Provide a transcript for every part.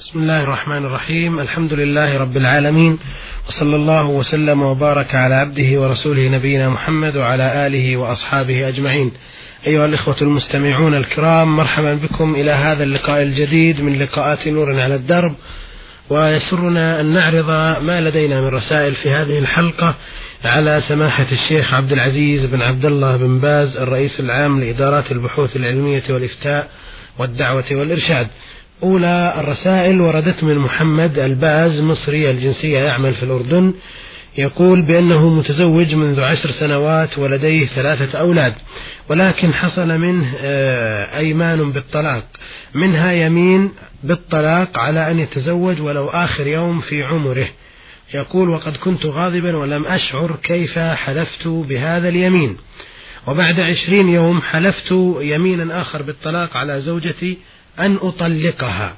بسم الله الرحمن الرحيم. الحمد لله رب العالمين. وصلى الله وسلم وبارك على عبده ورسوله نبينا محمد وعلى آله وأصحابه أجمعين. أيها الإخوة المستمعون الكرام مرحبا بكم إلى هذا اللقاء الجديد من لقاءات نور على الدرب. ويسرنا أن نعرض ما لدينا من رسائل في هذه الحلقة على سماحة الشيخ عبد العزيز بن عبد الله بن باز الرئيس العام لإدارات البحوث العلمية والإفتاء والدعوة والإرشاد. أولى الرسائل وردت من محمد الباز مصري الجنسية يعمل في الأردن يقول بأنه متزوج منذ عشر سنوات ولديه ثلاثة أولاد ولكن حصل منه آه، أيمان بالطلاق. منها يمين بالطلاق على أن يتزوج ولو آخر يوم في عمره. يقول وقد كنت غاضبا ولم أشعر كيف حلفت بهذا اليمين. وبعد عشرين يوم حلفت يمينا آخر بالطلاق على زوجتي أن أطلقها.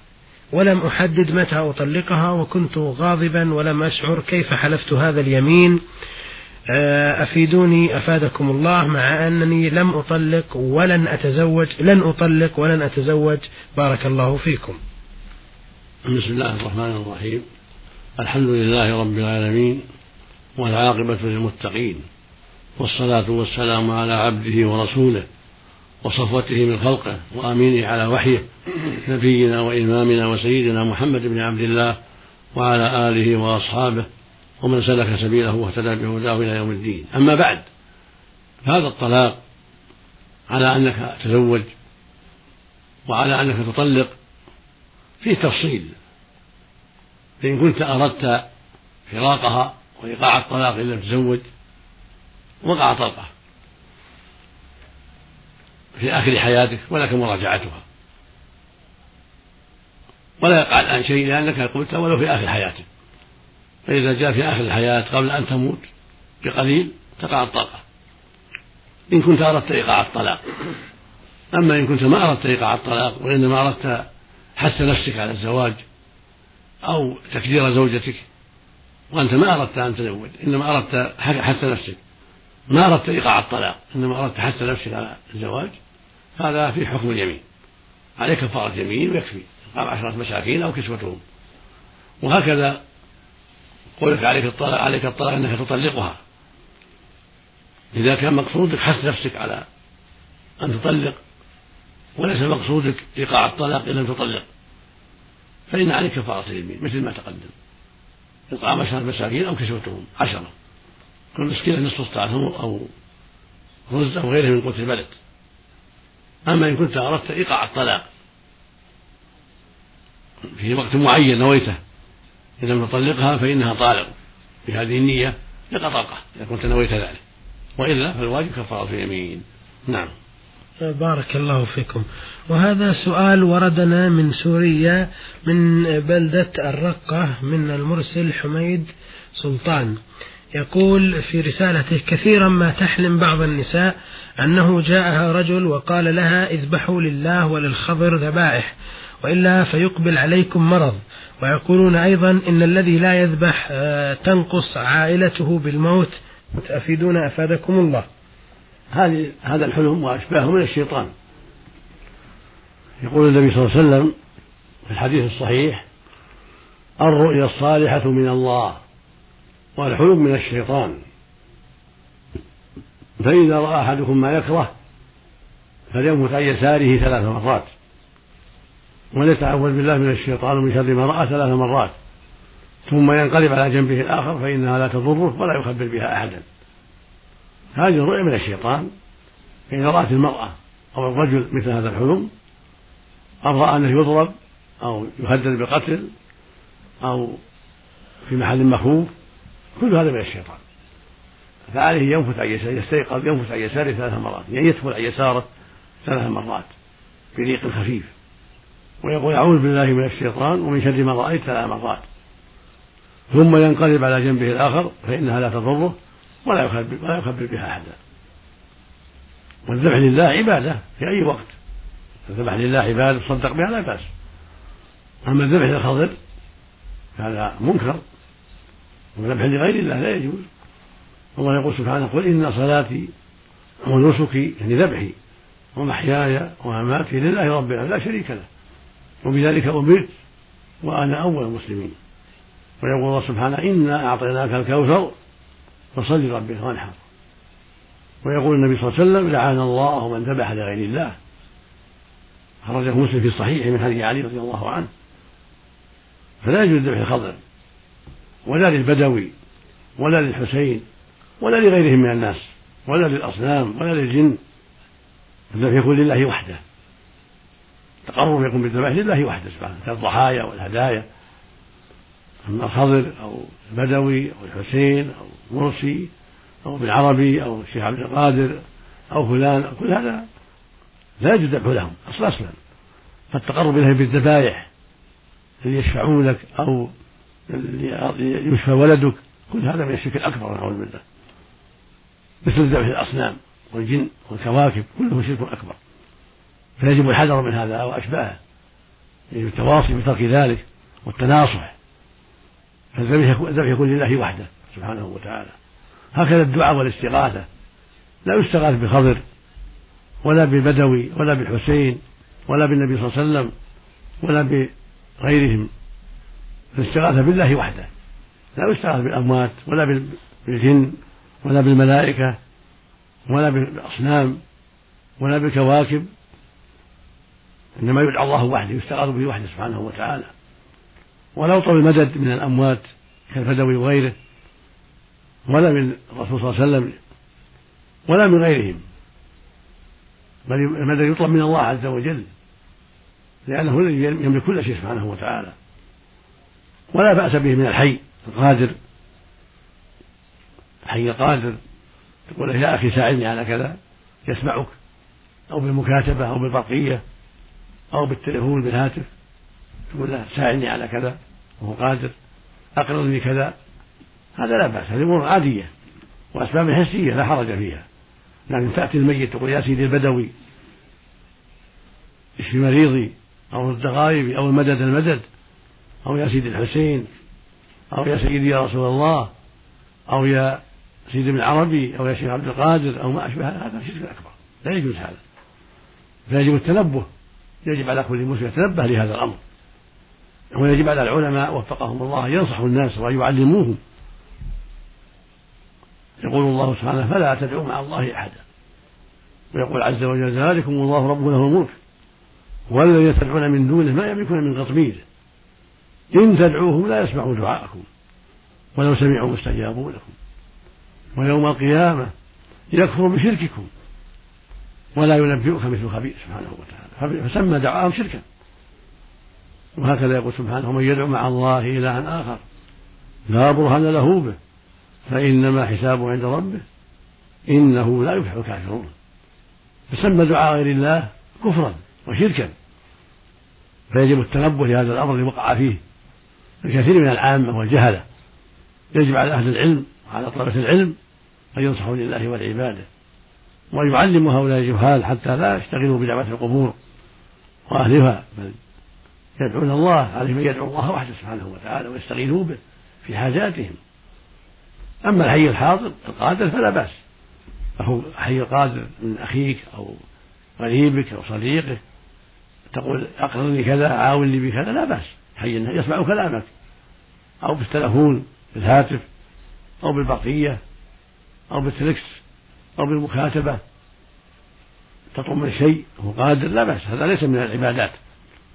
ولم أحدد متى أطلقها وكنت غاضبا ولم أشعر كيف حلفت هذا اليمين. آه، أفيدوني أفادكم الله مع أنني لم أطلق ولن أتزوج لن أطلق ولن أتزوج. بارك الله فيكم. بسم الله الرحمن الرحيم. الحمد لله رب العالمين والعاقبة للمتقين والصلاة والسلام على عبده ورسوله. وصفوته من خلقه وأمينه على وحيه نبينا وإمامنا وسيدنا محمد بن عبد الله وعلى آله وأصحابه ومن سلك سبيله واهتدى بهداه إلى يوم الدين. أما بعد فهذا الطلاق على أنك تزوج وعلى أنك تطلق فيه تفصيل. فإن كنت أردت فراقها وإيقاع الطلاق إن لم تزوج وقع طلقة. في آخر حياتك ولك مراجعتها. ولا يقع الآن شيء لأنك قلت ولو في آخر حياتك. فإذا جاء في آخر الحياة قبل أن تموت بقليل تقع الطلقة إن كنت أردت إيقاع الطلاق. أما إن كنت ما أردت إيقاع الطلاق وإنما أردت حث نفسك على الزواج أو تكدير زوجتك وأنت ما أردت أن تزوج إنما أردت حث نفسك. ما أردت إيقاع الطلاق إنما أردت حث نفسك على الزواج. هذا في حكم اليمين. عليك كفارة يمين ويكفي. قام عشرة مساكين أو كسوتهم. وهكذا قولك عليك الطلاق عليك الطلاق أنك تطلقها. إذا كان مقصودك حث نفسك على أن تطلق وليس مقصودك إيقاع الطلاق إن لم تطلق. فإن عليك كفارة اليمين مثل ما تقدم. إطعام عشرة مساكين أو كسوتهم عشرة. كل مسكين نصف صاع أو رز أو غيره من قوت البلد. أما إن كنت أردت إيقاع الطلاق في وقت معين نويته إذا لم تطلقها فإنها طالق بهذه النية يقع طلقة إذا كنت نويت ذلك. وإلا فالواجب كفارة اليمين. نعم. بارك الله فيكم. وهذا سؤال وردنا من سوريا من بلدة الرقة من المرسل حميد سلطان. يقول في رسالته كثيرا ما تحلم بعض النساء أنه جاءها رجل وقال لها اذبحوا لله وللخضر ذبائح وإلا فيقبل عليكم مرض. ويقولون أيضا إن الذي لا يذبح آه، تنقص عائلته بالموت. أفيدونا أفادكم الله. هذه هذا الحلم وأشباهه من الشيطان. يقول النبي صلى الله عليه وسلم في الحديث الصحيح الرؤيا الصالحة من الله. والحلم من الشيطان. فإذا رأى أحدكم ما يكره فليمت عن يساره ثلاث مرات. وليتعوذ بالله من الشيطان ومن شر ما رأى ثلاث مرات. ثم ينقلب على جنبه الآخر فإنها لا تضره ولا يخبر بها أحدا. هذه الرؤيا من الشيطان. فإذا رأت المرأة أو الرجل مثل هذا الحلم أو رأى أنه يضرب أو يهدد بقتل أو في محل مخوف كل هذا من الشيطان. فعليه ينفث عن يساره يستيقظ ينفث عن يساره ثلاث مرات يعني يدخل عن يساره ثلاث مرات بريق خفيف. ويقول أعوذ بالله من الشيطان ومن شر ما رأيت ثلاث مرات. ثم ينقلب على جنبه الآخر فإنها لا تضره ولا يخبر, ولا يخبر بها أحدا. والذبح لله عبادة في أي وقت. الذبح لله عبادة تصدق بها لا بأس. أما الذبح للخضر فهذا منكر. والذبح لغير الله لا يجوز. الله يقول سبحانه قل إن صلاتي ونسكي يعني ذبحي ومحياي ومماتي لله رب العالمين لا شريك له. وبذلك أمرت وأنا أول المسلمين. ويقول الله سبحانه إنا أعطيناك الكوثر فصل لربك وانحر. ويقول النبي صلى الله عليه وسلم لعن الله من ذبح لغير الله. خرجه مسلم في الصحيح من حديث علي رضي الله عنه. فلا يجوز ذبح الخضر. ولا للبدوي ولا للحسين ولا لغيرهم من الناس ولا للأصنام ولا للجن. الذبح يكون لله وحده. التقرب يكون بالذبح لله وحده سبحانه كالضحايا والهدايا. أما الخضر أو البدوي أو الحسين أو مرسي أو ابن عربي أو الشيخ عبد القادر أو فلان كل هذا لا يجوز ذبح لهم أصلا أصلا. فالتقرب إليهم بالذبائح اللي يشفعون لك أو يشفى ولدك. كل هذا من الشرك الأكبر نعوذ بالله. مثل ذبح الأصنام والجن والكواكب كله شرك أكبر. فيجب الحذر من هذا وأشباهه. يجب التواصي بترك ذلك والتناصح. فالذبح يكون لله وحده سبحانه وتعالى. هكذا الدعاء والاستغاثة. لا يستغاث بخضر ولا بالبدوي ولا بالحسين ولا بالنبي صلى الله عليه وسلم ولا بغيرهم. الاستغاثة بالله وحده. لا يستغاث بالأموات ولا بالجن ولا بالملائكة ولا بالأصنام ولا بالكواكب. إنما يدعى الله وحده يستغاث به وحده سبحانه وتعالى. ولا يطلب المدد من الأموات كالبدوي وغيره ولا من الرسول صلى الله عليه وسلم ولا من غيرهم. بل المدد يطلب من الله عز وجل لأنه الذي يملك كل شيء سبحانه وتعالى. ولا بأس به من الحي القادر. الحي القادر. تقول له يا أخي ساعدني على كذا. يسمعك. أو بالمكاتبة أو بالبرقية أو بالتليفون بالهاتف. تقول له ساعدني على كذا. وهو قادر. أقرضني كذا. هذا لا بأس. هذه أمور عادية وأسباب حسية لا حرج فيها. لكن تأتي الميت تقول يا سيدي البدوي اشفي مريضي أو غائبي أو المدد المدد. أو يا سيدي الحسين أو يا سيدي يا رسول الله أو يا سيدي ابن العربي أو يا شيخ عبد القادر أو ما أشبه هذا شرك أكبر لا يجوز هذا. فيجب التنبه. يجب على كل مسلم يتنبه لهذا الأمر. ويجب على العلماء وفقهم الله ينصحوا الناس ويعلموهم. يقول الله سبحانه فلا تدعوا مع الله أحدا. ويقول عز وجل ذلكم الله ربنا له الملك. والذين تدعون من دونه ما يملكون من قطمير إن تدعوهم لا يسمعوا دعاءكم ولو سمعوا استجابوا لكم. ويوم القيامة يكفر بشرككم ولا ينبئك مثل خبير سبحانه وتعالى. فسمى دعاءهم شركا. وهكذا يقول سبحانه ومن يدعو مع الله إلها آخر لا برهان له به فإنما حسابه عند ربه إنه لا يفلح الكافرون. فسمى دعاء غير الله كفرا وشركا. فيجب التنبه لهذا الأمر الذي وقع فيه. الكثير من العامة والجهلة يجب على أهل العلم وعلى طلبة العلم أن ينصحوا لله ولعباده وأن يعلموا هؤلاء الجهال حتى لا يشتغلوا بدعوة القبور وأهلها بل يدعون الله عليهم أن يدعوا الله وحده سبحانه وتعالى ويستغيثوا به في حاجاتهم. أما الحي الحاضر القادر فلا بأس. أهو حي القادر من أخيك أو قريبك أو صديقك تقول أقرني كذا عاوني بكذا لا بأس. حي يسمع كلامك. أو بالتلفون بالهاتف أو بالبقية أو بالتلكس أو بالمكاتبة. تطلب من شيء وهو قادر لا بأس هذا ليس من العبادات.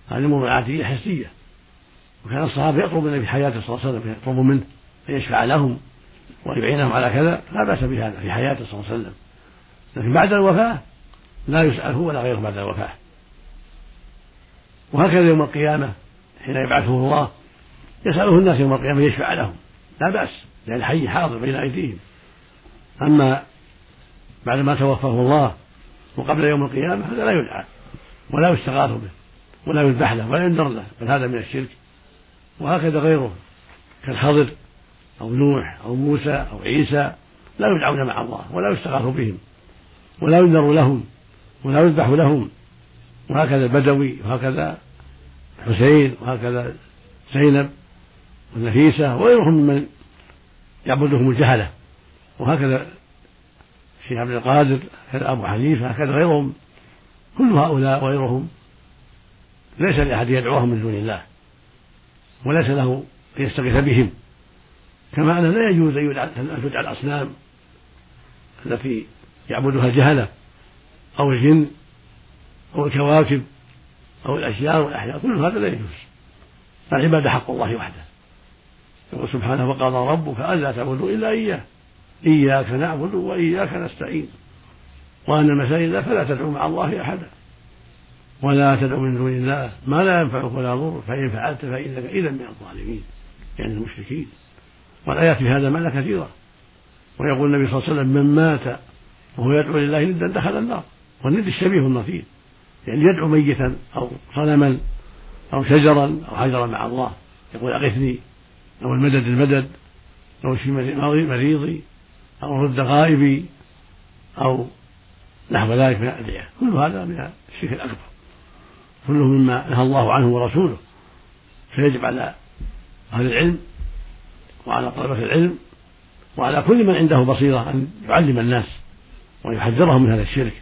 هذه أمور عادية حسية. وكان الصحابة يطلب النبي في حياته صلى الله عليه وسلم يطلب منه أن يشفع لهم وأن يعينهم على كذا لا بأس بهذا في حياته صلى الله عليه وسلم. لكن بعد الوفاة لا يسأل هو ولا غيره بعد الوفاة. وهكذا يوم القيامة. حين يبعثه الله يسأله الناس يوم القيامة يشفع لهم لا بأس لأن الحي حاضر بين أيديهم. أما بعد ما توفاه الله وقبل يوم القيامة هذا لا يدعى ولا يستغاث به ولا يذبح له ولا ينذر له بل هذا من الشرك. وهكذا غيره كالخضر أو نوح أو موسى أو عيسى لا يدعون مع الله ولا يستغاث بهم ولا ينذر لهم ولا يذبح لهم. وهكذا البدوي وهكذا حسين وهكذا زينب والنفيسة وغيرهم ممن يعبدهم الجهلة وهكذا الشيخ عبد القادر هكذا أبو حنيفة هكذا غيرهم. كل هؤلاء وغيرهم ليس لأحد يدعوهم من دون الله وليس له أن يستغيث بهم. كما أنه لا يجوز أن تدعى الأصنام التي يعبدها الجهلة أو الجن أو الكواكب. أو الأشجار والأحياء كل هذا لا يجوز. العبادة حق الله وحده. يقول سبحانه وقضى ربك ألا تعبدوا إلا إياه إياك نعبد وإياك نستعين. وأن المساجد فلا تدعو مع الله أحدا ولا تدعو من دون الله ما لا ينفعك ولا يضرك فإن فعلت فإنك إذا من الظالمين يعني المشركين. والآيات في هذا معنى كثيرة. ويقول النبي صلى الله عليه وسلم من مات وهو يدعو لله ندا دخل النار. والند الشبيه النظير. يعني يدعو ميتا أو صنما أو شجرا أو حجرا مع الله. يقول أغثني أو المدد المدد أو اشفي مريضي أو رد غائبي أو نحو ذلك من الأدعية. كل هذا من الشرك الأكبر. كله مما نهى الله عنه ورسوله. فيجب على أهل العلم وعلى طلبة العلم وعلى كل من عنده بصيرة أن يعلم الناس ويحذرهم من هذا الشرك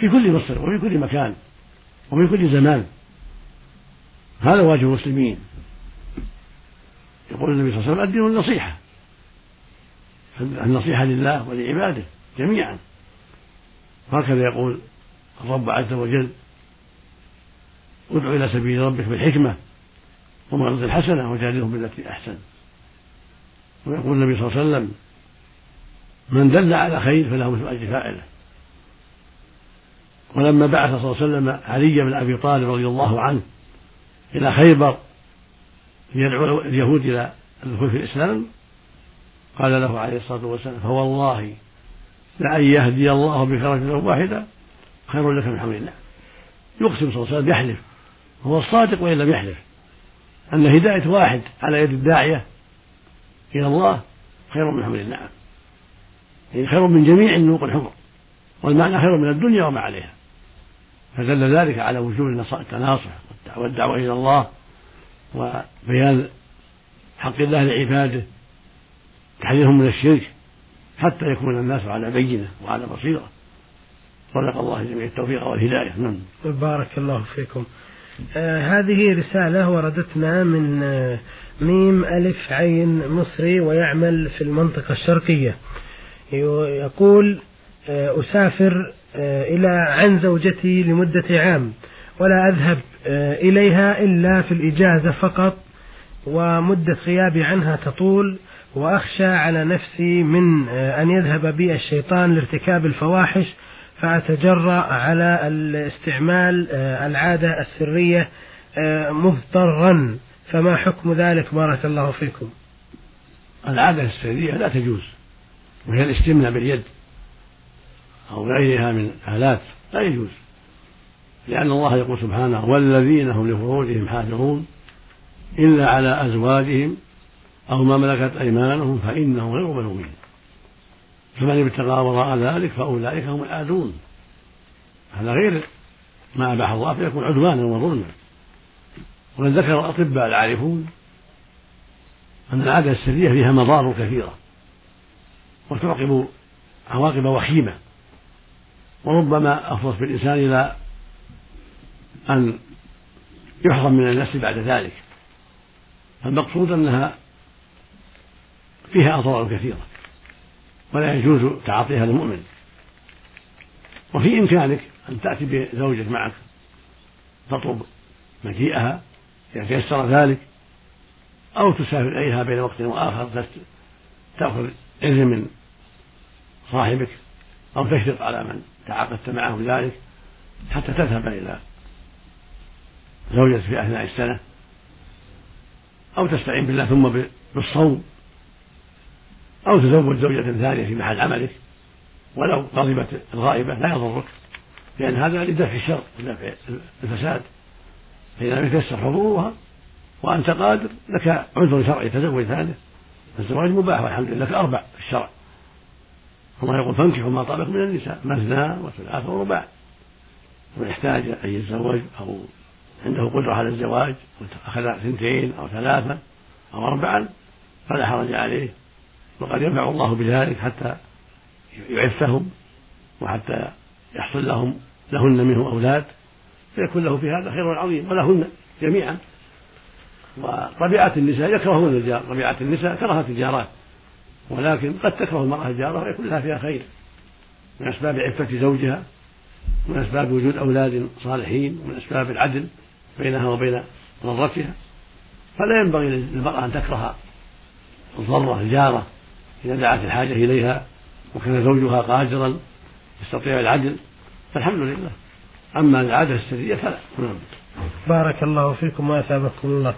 في كل مصر وفي كل مكان. وفي كل زمان. هذا واجب المسلمين. يقول النبي صلى الله عليه وسلم الدين النصيحة. النصيحة لله ولعباده جميعا. وهكذا يقول الرب عز وجل ادع إلى سبيل ربك بالحكمة وموعظة الحسنة وجادلهم بالتي أحسن. ويقول النبي صلى الله عليه وسلم من دل على خير فله مثل أجر فاعله. ولما بعث صلى الله عليه وسلم علي بن أبي طالب رضي الله عنه إلى خيبر ليدعو اليهود إلى الدخول في الإسلام قال له عليه الصلاة والسلام فوالله لأن يهدي الله بك رجلا واحدا خير لك من حمل الله. يقسم صلى الله عليه وسلم يحلف هو الصادق وإن لم يحلف أن هداية واحد على يد الداعية إلى الله خير من حمل النعم يعني خير من جميع النوق الحمر والمعنى خير من الدنيا وما عليها. فدل ذلك على وجوب التناصح والدعوة إلى الله وبيان حق الله لعباده تحذيرهم من الشرك حتى يكون الناس على بينة وعلى بصيرة. صدق الله جميع التوفيق والهداية. نعم. بارك الله فيكم. آه هذه رسالة وردتنا من آه ميم ألف عين مصري ويعمل في المنطقة الشرقية. يقول آه أسافر إلى عن زوجتي لمدة عام ولا أذهب آه إليها إلا في الإجازة فقط ومدة غيابي عنها تطول وأخشى على نفسي من آه، أن يذهب بي الشيطان لارتكاب الفواحش فأتجرأ على الاستعمال آه، العادة السرية آه، مضطرا. فما حكم ذلك؟ بارك الله فيكم. العادة السرية لا تجوز وهي الاستمناء باليد. أو غيرها من آلات لا يجوز. لأن الله يقول سبحانه والذين هم لفروجهم حافظون إلا على أزواجهم أو ما ملكت أيمانهم فإنهم غير ملومين. فمن ابتغى وراء ذلك فأولئك هم العادون هذا غير ما أباح الله فيكون عدوانا وظلما. وقد ذكر الأطباء العارفون أن العادة السرية فيها مضار كثيرة وتعقب عواقب وخيمة. وربما أفضت بالإنسان إلى أن يحرم من النفس بعد ذلك. فالمقصود أنها فيها أضرار كثيرة ولا يجوز تعاطيها للمؤمن. وفي إمكانك أن تأتي بزوجك معك تطلب مجيئها إذا تيسر ذلك أو تسافر إليها بين وقت وآخر تأخذ إذن من صاحبك أو تشرط على من تعاقدت معه ذلك حتى تذهب إلى زوجتك في أثناء السنة أو تستعين بالله ثم بالصوم أو تزوج زوجة ثانية في محل عملك ولو غضبت الغائبة لا يضرك لأن هذا لدفع الشر ودفع الفساد. فإذا لم يتيسر حضورها وأنت قادر لك عذر شرعي تزوج ثانية الزواج مباح والحمد لله لك أربع في الشرع. الله يقول فانكحوا ما طاب من النساء مثنى وثلاث ورباع. ومن احتاج أن يتزوج أو عنده قدرة على الزواج أخذ اثنتين أو ثلاثة أو أربعا فلا حرج عليه. وقد ينفع الله بذلك حتى يعفهم وحتى يحصل لهم لهن منه أولاد. فيكون له في هذا خير عظيم ولهن جميعا. وطبيعة النساء يكرهون الجار طبيعة النساء كرهت الجارات. ولكن قد تكره المرأة الجارة ويكون لها فيها خير. من أسباب عفة زوجها من أسباب وجود أولاد صالحين ومن أسباب العدل بينها وبين ضرتها فلا ينبغي للمرأة أن تكره الضرة الجارة إذا دعت الحاجة إليها وكان زوجها قادرا يستطيع العدل. فالحمد لله. أما العادة السرية فلا. نعم. بارك الله فيكم وأثابكم الله.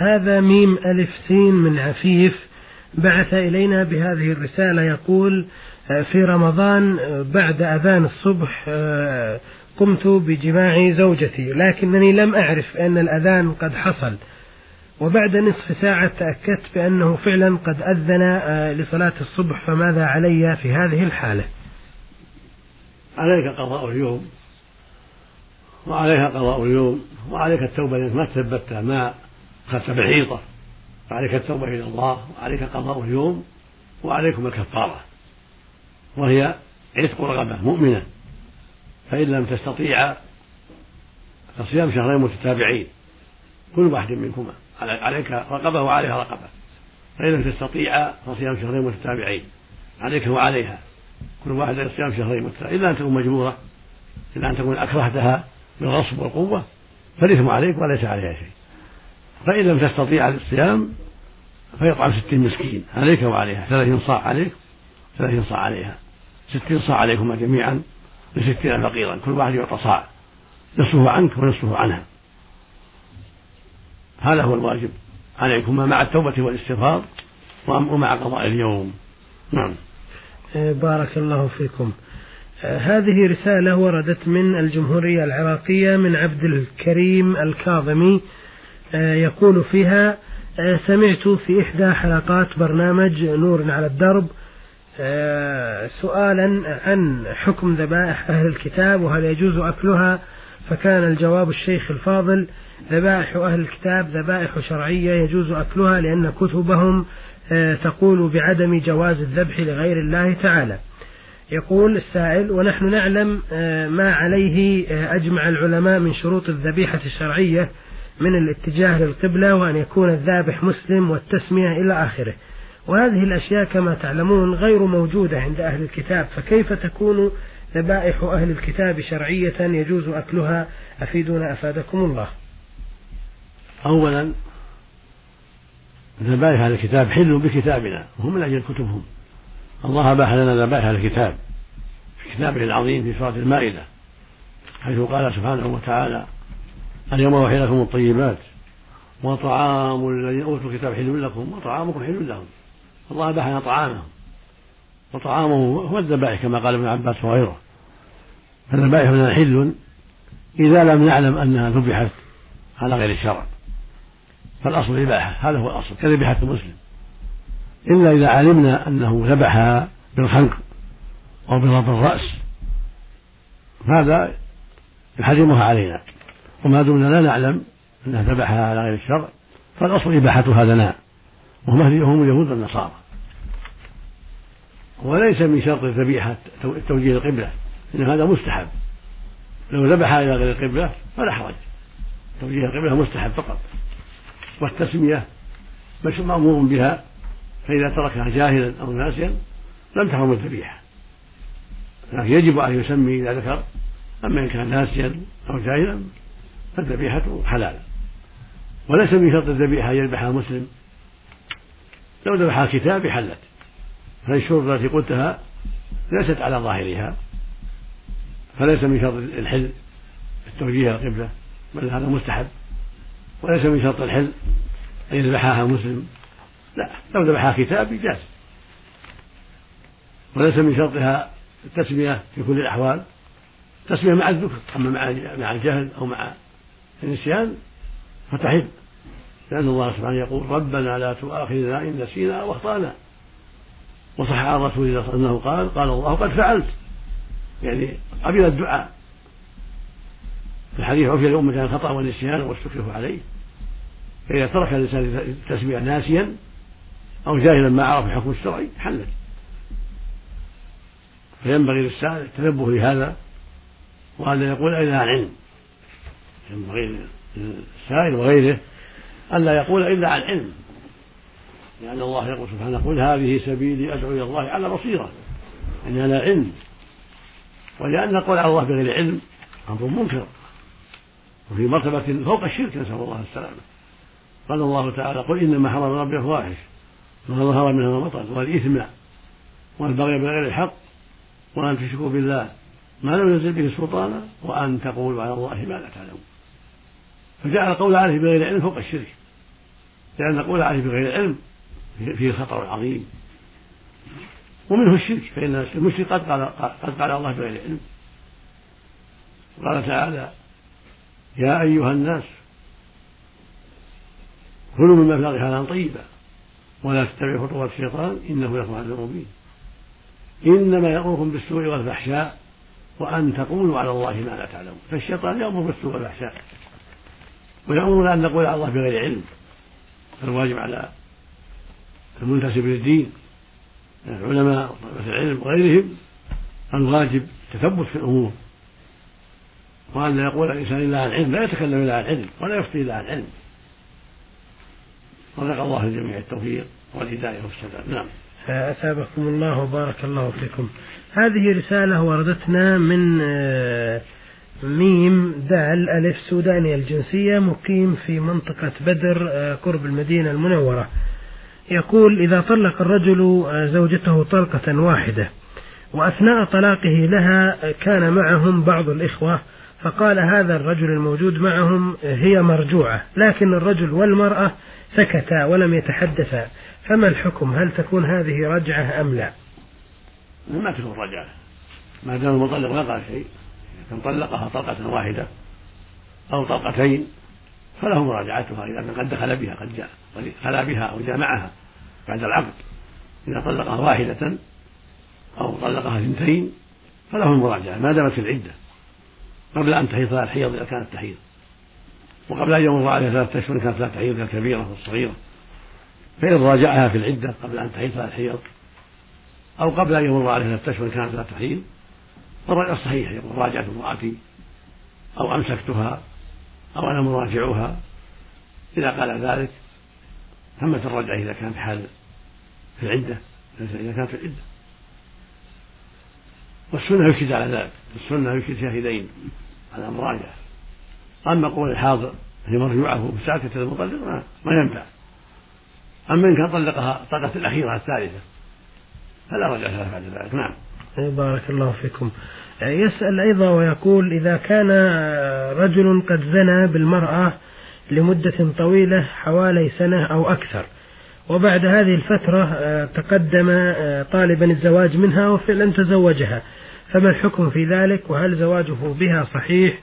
هذا ميم ألف سين من عفيف بعث إلينا بهذه الرسالة يقول في رمضان بعد أذان الصبح قمت بجماع زوجتي لكنني لم أعرف أن الأذان قد حصل. وبعد نصف ساعة تأكدت بأنه فعلا قد أذن لصلاة الصبح فماذا علي في هذه الحالة؟ عليك قضاء اليوم وعليها قضاء اليوم وعليك التوبة لأنك ما تثبت ما أخذت بالحيطة وعليك التوبة إلى الله وعليك قضاء اليوم وعليكم الكفارة. وهي عتق رغبة مؤمنة. فإن لم تستطيع فصيام شهرين متتابعين كل واحد منكما عليك رقبة وعليها رقبة. فإن لم تستطيع فصيام شهرين متتابعين عليك وعليها. كل واحد صيام شهرين متتابعين. إلا أن تكون مجبورة إلا أن تكون أكرهتها بالغصب والقوة فالإثم عليك وليس عليها شيء. فإن لم تستطيع الصيام فيطعم ستين مسكين عليك وعليها. ثلاثين صاع عليك ثلاثين صاع عليها. ستين صاع عليكما جميعا لستين فقيرا كل واحد يعطى صاع. نصفه عنك ونصفه عنها. هذا هو الواجب عليكما مع التوبة والاستغفار ومع قضاء اليوم. نعم. إيه، بارك الله فيكم. آه، هذه رسالة وردت من الجمهورية العراقية من عبد الكريم الكاظمي. آه، يقول فيها آه، سمعت في إحدى حلقات برنامج نور على الدرب سؤالا عن حكم ذبائح أهل الكتاب وهل يجوز أكلها؟ فكان الجواب الشيخ الفاضل ذبائح أهل الكتاب ذبائح شرعية يجوز أكلها لأن كتبهم تقول بعدم جواز الذبح لغير الله تعالى. يقول السائل ونحن نعلم آه، ما عليه آه، أجمع العلماء من شروط الذبيحة الشرعية من الاتجاه للقبلة وأن يكون الذابح مسلم والتسمية إلى آخره. وهذه الأشياء كما تعلمون غير موجودة عند أهل الكتاب فكيف تكون ذبائح أهل الكتاب شرعية يجوز أكلها؟ أفيدنا أفادكم الله. أولا ذبائح أهل الكتاب حل بكتابنا وهم من أجل كتبهم. الله أباح لنا ذبائح الكتاب في كتابه العظيم في سورة المائدة حيث قال سبحانه وتعالى اليوم أوحي لكم الطيبات وطعام الذين أوتوا الكتاب حل لكم وطعامكم حل لهم. الله أباح لنا طعامهم. وطعامه هو الذبائح كما قال ابن عباس وغيره. فالذبائح لنا حل إذا لم نعلم أنها ذبحت على غير الشرع فالأصل الإباحة هذا هو الأصل كذبيحة المسلم. إلا إذا علمنا أنه ذبحها بالخنق أو بضرب الرأس هذا يحرمها علينا. وما دمنا لا نعلم أنها ذبحها على غير الشرع فالأصل إباحتها لنا وهم هم اليهود والنصارى. وليس من شرط الذبيحة توجيه القبلة إن هذا مستحب. لو ذبح إلى غير القبلة فلا حرج. توجيه القبلة مستحب فقط. والتسمية مأمور بها فإذا تركها جاهلا أو ناسيا لم تحرم الذبيحة. لكن يجب أن يسمي إذا ذكر أما إن كان ناسيا أو جاهلا فالذبيحة حلال. وليس من شرط الذبيحة أن يذبحها مسلم. لو ذبحها كتاب حلت. فالشروط التي قلتها ليست على ظاهرها. فليس من شرط الحل التوجيه القبلة بل هذا مستحب. وليس من شرط الحل أن يذبحها مسلم. لا لو ذبحها كتاب جاز وليس من شرطها التسمية في كل الأحوال. التسمية مع الذكر أما مع الجهل أو مع النسيان فتحل لأن الله سبحانه يقول ربنا لا تؤاخذنا إن نسينا أو أخطأنا. وصح عن رسول الله أنه قال قال الله قد فعلت. يعني قبل الدعاء. الحديث عفي لأمة الخطأ والنسيان واستكره عليه. فإذا ترك الإنسان التسمية ناسيا أو جاهلا ما عرف الحكم الشرعي حلت. فينبغي للسائل التنبه لهذا وأن يقول إلى علم ينبغي للسائل وغيره ألا يقول إلا عن علم. لأن الله يقول سبحانه قل هذه سبيلي أدعو إلى الله على بصيرة يعني على علم. ولأن القول على الله بغير علم أمر منكر وفي مرتبة فوق الشرك نسأل الله السلامة. قال الله تعالى قل إنما حرم ربي الفواحش ما ظهر منها ما بطن والإثم والبغي بغير الحق وأن تشركوا بالله ما لم ينزل به سلطانا وأن تقولوا على الله ما لا تعلمون. فجعل القول عليه بغير علم فوق الشرك. لأن القول عليه بغير علم فيه خطر عظيم. ومنه الشرك فإن المشرك قد قال قد قال الله بغير علم. قال تعالى يا أيها الناس كلوا مما في الأرض طيبا ولا تتبعوا خطوات الشيطان إنه لكم عدو مبين. إنما يأمركم بالسوء والفحشاء وأن تقولوا على الله ما لا تعلمون. فالشيطان يأمر بالسوء والفحشاء. ويأمرنا أن نقول على الله بغير علم. فالواجب على المنتسب للدين من العلماء وطلبة العلم وغيرهم الواجب التثبت في الأمور. وأن يقول الإنسان إلا عن علم لا يتكلم إلا عن علم ولا يفتي إلا عن علم. رزق الله الجميع التوفيق والهداية والسداد نعم. أثابكم الله وبارك الله فيكم. هذه رسالة وردتنا من آه، ميم دال ألف سوداني الجنسية مقيم في منطقة بدر آه، قرب المدينة المنورة. يقول إذا طلق الرجل آه، زوجته طلقة واحدة وأثناء طلاقه لها كان معهم بعض الإخوة فقال هذا الرجل الموجود معهم هي مرجوعة لكن الرجل والمرأة سكتا ولم يتحدثا فما الحكم؟ هل تكون هذه رجعة أم لا؟ ما تكون رجعة ما دام المطلق ما قال شيء. كان طلقها طلقة واحدة أو طلقتين فله مراجعتها إذا كان قد دخل بها قد جاء خلا بها أو جاء معها بعد العقد. إذا طلقها واحدة أو طلقها اثنتين فله المراجعة ما دامت في العدة قبل أن تحيض ثلاث حيض إذا كانت تحيض. وقبل أن يمر عليها ثلاثة أشهر كانت لا تحيض الكبيرة والصغيرة فإن راجعها في العدة قبل أن تحيض ثلاث حيض أو قبل أن يمر عليها ثلاثة أشهر كانت لا تحيض. فالرجعة صحيح يقول راجعت امرأتي أو أمسكتها أو أنا مراجعها إذا قال ذلك تمت الرجعة إذا كانت حال في العدة إذا كانت في العدة. والسنة يشهد على ذلك السنة يشهد شاهدين على المراجعة. أما قول الحاضر هي مرجوعة ساكتة المطلق ما, ما ينفع. أما إن كان طلقها طلقة الأخيرة الثالثة فلا رجعة لها بعد ذلك. نعم. بارك الله فيكم. يسأل أيضا ويقول إذا كان رجل قد زنى بالمرأة لمدة طويلة حوالي سنة أو أكثر وبعد هذه الفترة آه، تقدم آه، طالبا الزواج منها وفعلا تزوجها فما الحكم في ذلك؟ وهل زواجه بها صحيح؟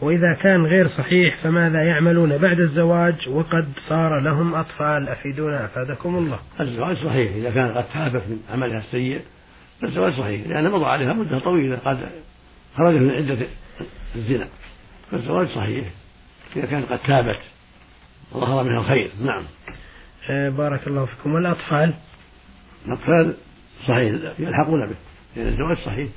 وإذا كان غير صحيح فماذا يعملون بعد الزواج؟ وقد صار لهم أطفال. أفيدونا أفادكم الله. الزواج صحيح إذا كان قد تابت من عملها السيء فالزواج صحيح لأن مضى عليها مدة طويلة قد خرجت من عدة الزنا. فالزواج صحيح إذا كانت قد تابت وظهر منها الخير نعم. آه، بارك الله فيكم. والأطفال؟ الأطفال صحيح يلحقون به لأن الزواج صحيح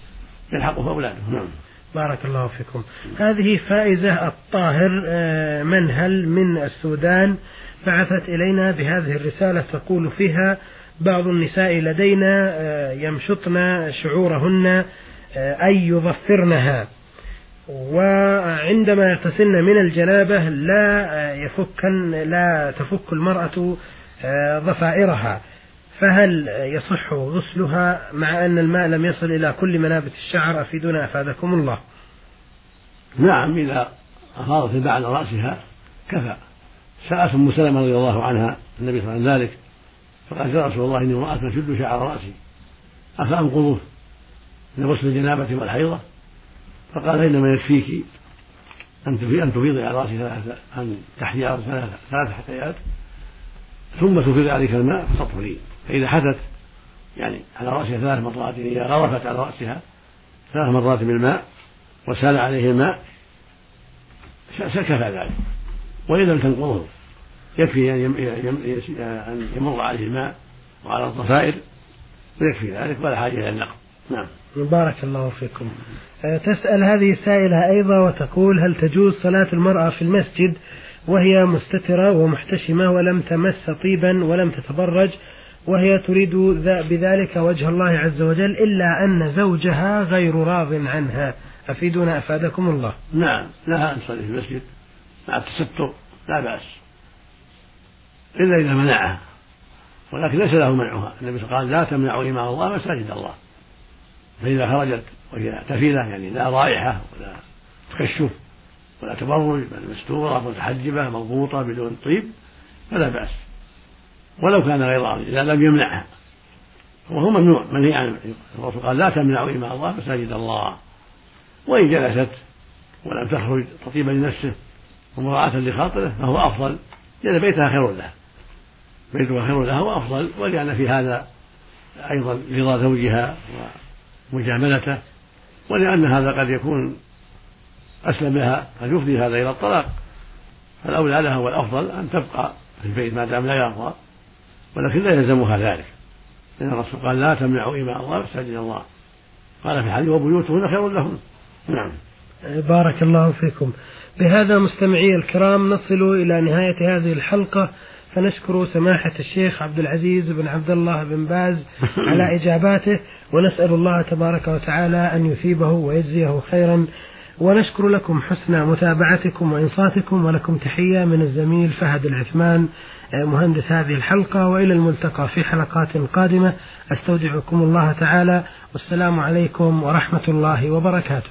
يلحقه أولاده نعم. بارك الله فيكم. هذه فائزة الطاهر آه، منهل من السودان؟ بعثت إلينا بهذه الرسالة تقول فيها بعض النساء لدينا آه، يمشطن شعورهن أي يظفرنها. وعندما يغتسلن من الجنابة لا يفكن لا تفك المرأة ضفائرها فهل يصح غسلها مع أن الماء لم يصل إلى كل منابت الشعر؟ أفيدنا أفادكم الله. نعم إذا أفاضت على رأسها كفى. سألت أم سلمة رضي الله عنها النبي صلى الله عليه وسلم ذلك. فقال يا رسول الله إني امرأة تشد شعر رأسي أفأنقضه من غسل الجنابة والحيضة؟ فقال إنما يكفيك أن أن تفيضي على رأسك ثلاثة أن تحيي على ثلاثة ثلاث حكايات ثم تفيض عليك الماء فتطهرين فإذا حدث يعني على رأسها ثلاث مرات إذا غرفت على رأسها ثلاث مرات بالماء وسال عليه الماء كفى ذلك وإن لم تنقضه. يكفي أن يمر عليه الماء وعلى الضفائر ويكفي ذلك ولا حاجة إلى النقض نعم. بارك الله فيكم. أه، تسأل هذه السائلة أيضا وتقول هل تجوز صلاة المرأة في المسجد وهي مستترة ومحتشمة ولم تمس طيبا ولم تتبرج وهي تريد بذلك وجه الله عز وجل إلا أن زوجها غير راض عنها. أفيدونا أفادكم الله. نعم. لها أن تصلي في المسجد مع التستر لا بأس. إلا إذا منعها ولكن ليس له منعها. النبي قال لا تمنعوا إمام الله مساجد الله. فإذا خرجت وهي تفيلة يعني لا رائحة ولا تكشف ولا تبرج بل مستورة متحجبة مضبوطة بدون طيب فلا بأس. ولو كان غير راضي إذا لم يمنعها. وهو ممنوع منهي عن الرسول قال لا تمنعوا إماء الله مساجد الله. وإن جلست ولم تخرج تطيبا لنفسه ومراعاة لخاطره فهو أفضل. لأن بيتها خير له. بيتها خير لها وأفضل ولأن في هذا أيضا رضا زوجها ومجاملته ولأن هذا قد يكون أسلم لها قد يفضي هذا إلى الطلاق. فالأولى لها والأفضل أن تبقى في البيت ما دام لا يرضى ولكن لا يلزمها ذلك. لأن الرسول قال لا تمنعوا إماء الله مساجد الله. قال في الحديث وبيوتهن خير لهن. نعم. بارك الله فيكم. بهذا مستمعي الكرام نصل إلى نهاية هذه الحلقة. فنشكر سماحة الشيخ عبد العزيز بن عبد الله بن باز على إجاباته ونسأل الله تبارك وتعالى أن يثيبه ويجزيه خيرا. ونشكر لكم حسن متابعتكم وإنصاتكم ولكم تحية من الزميل فهد العثمان مهندس هذه الحلقة وإلى الملتقى في حلقات قادمة. أستودعكم الله تعالى والسلام عليكم ورحمة الله وبركاته.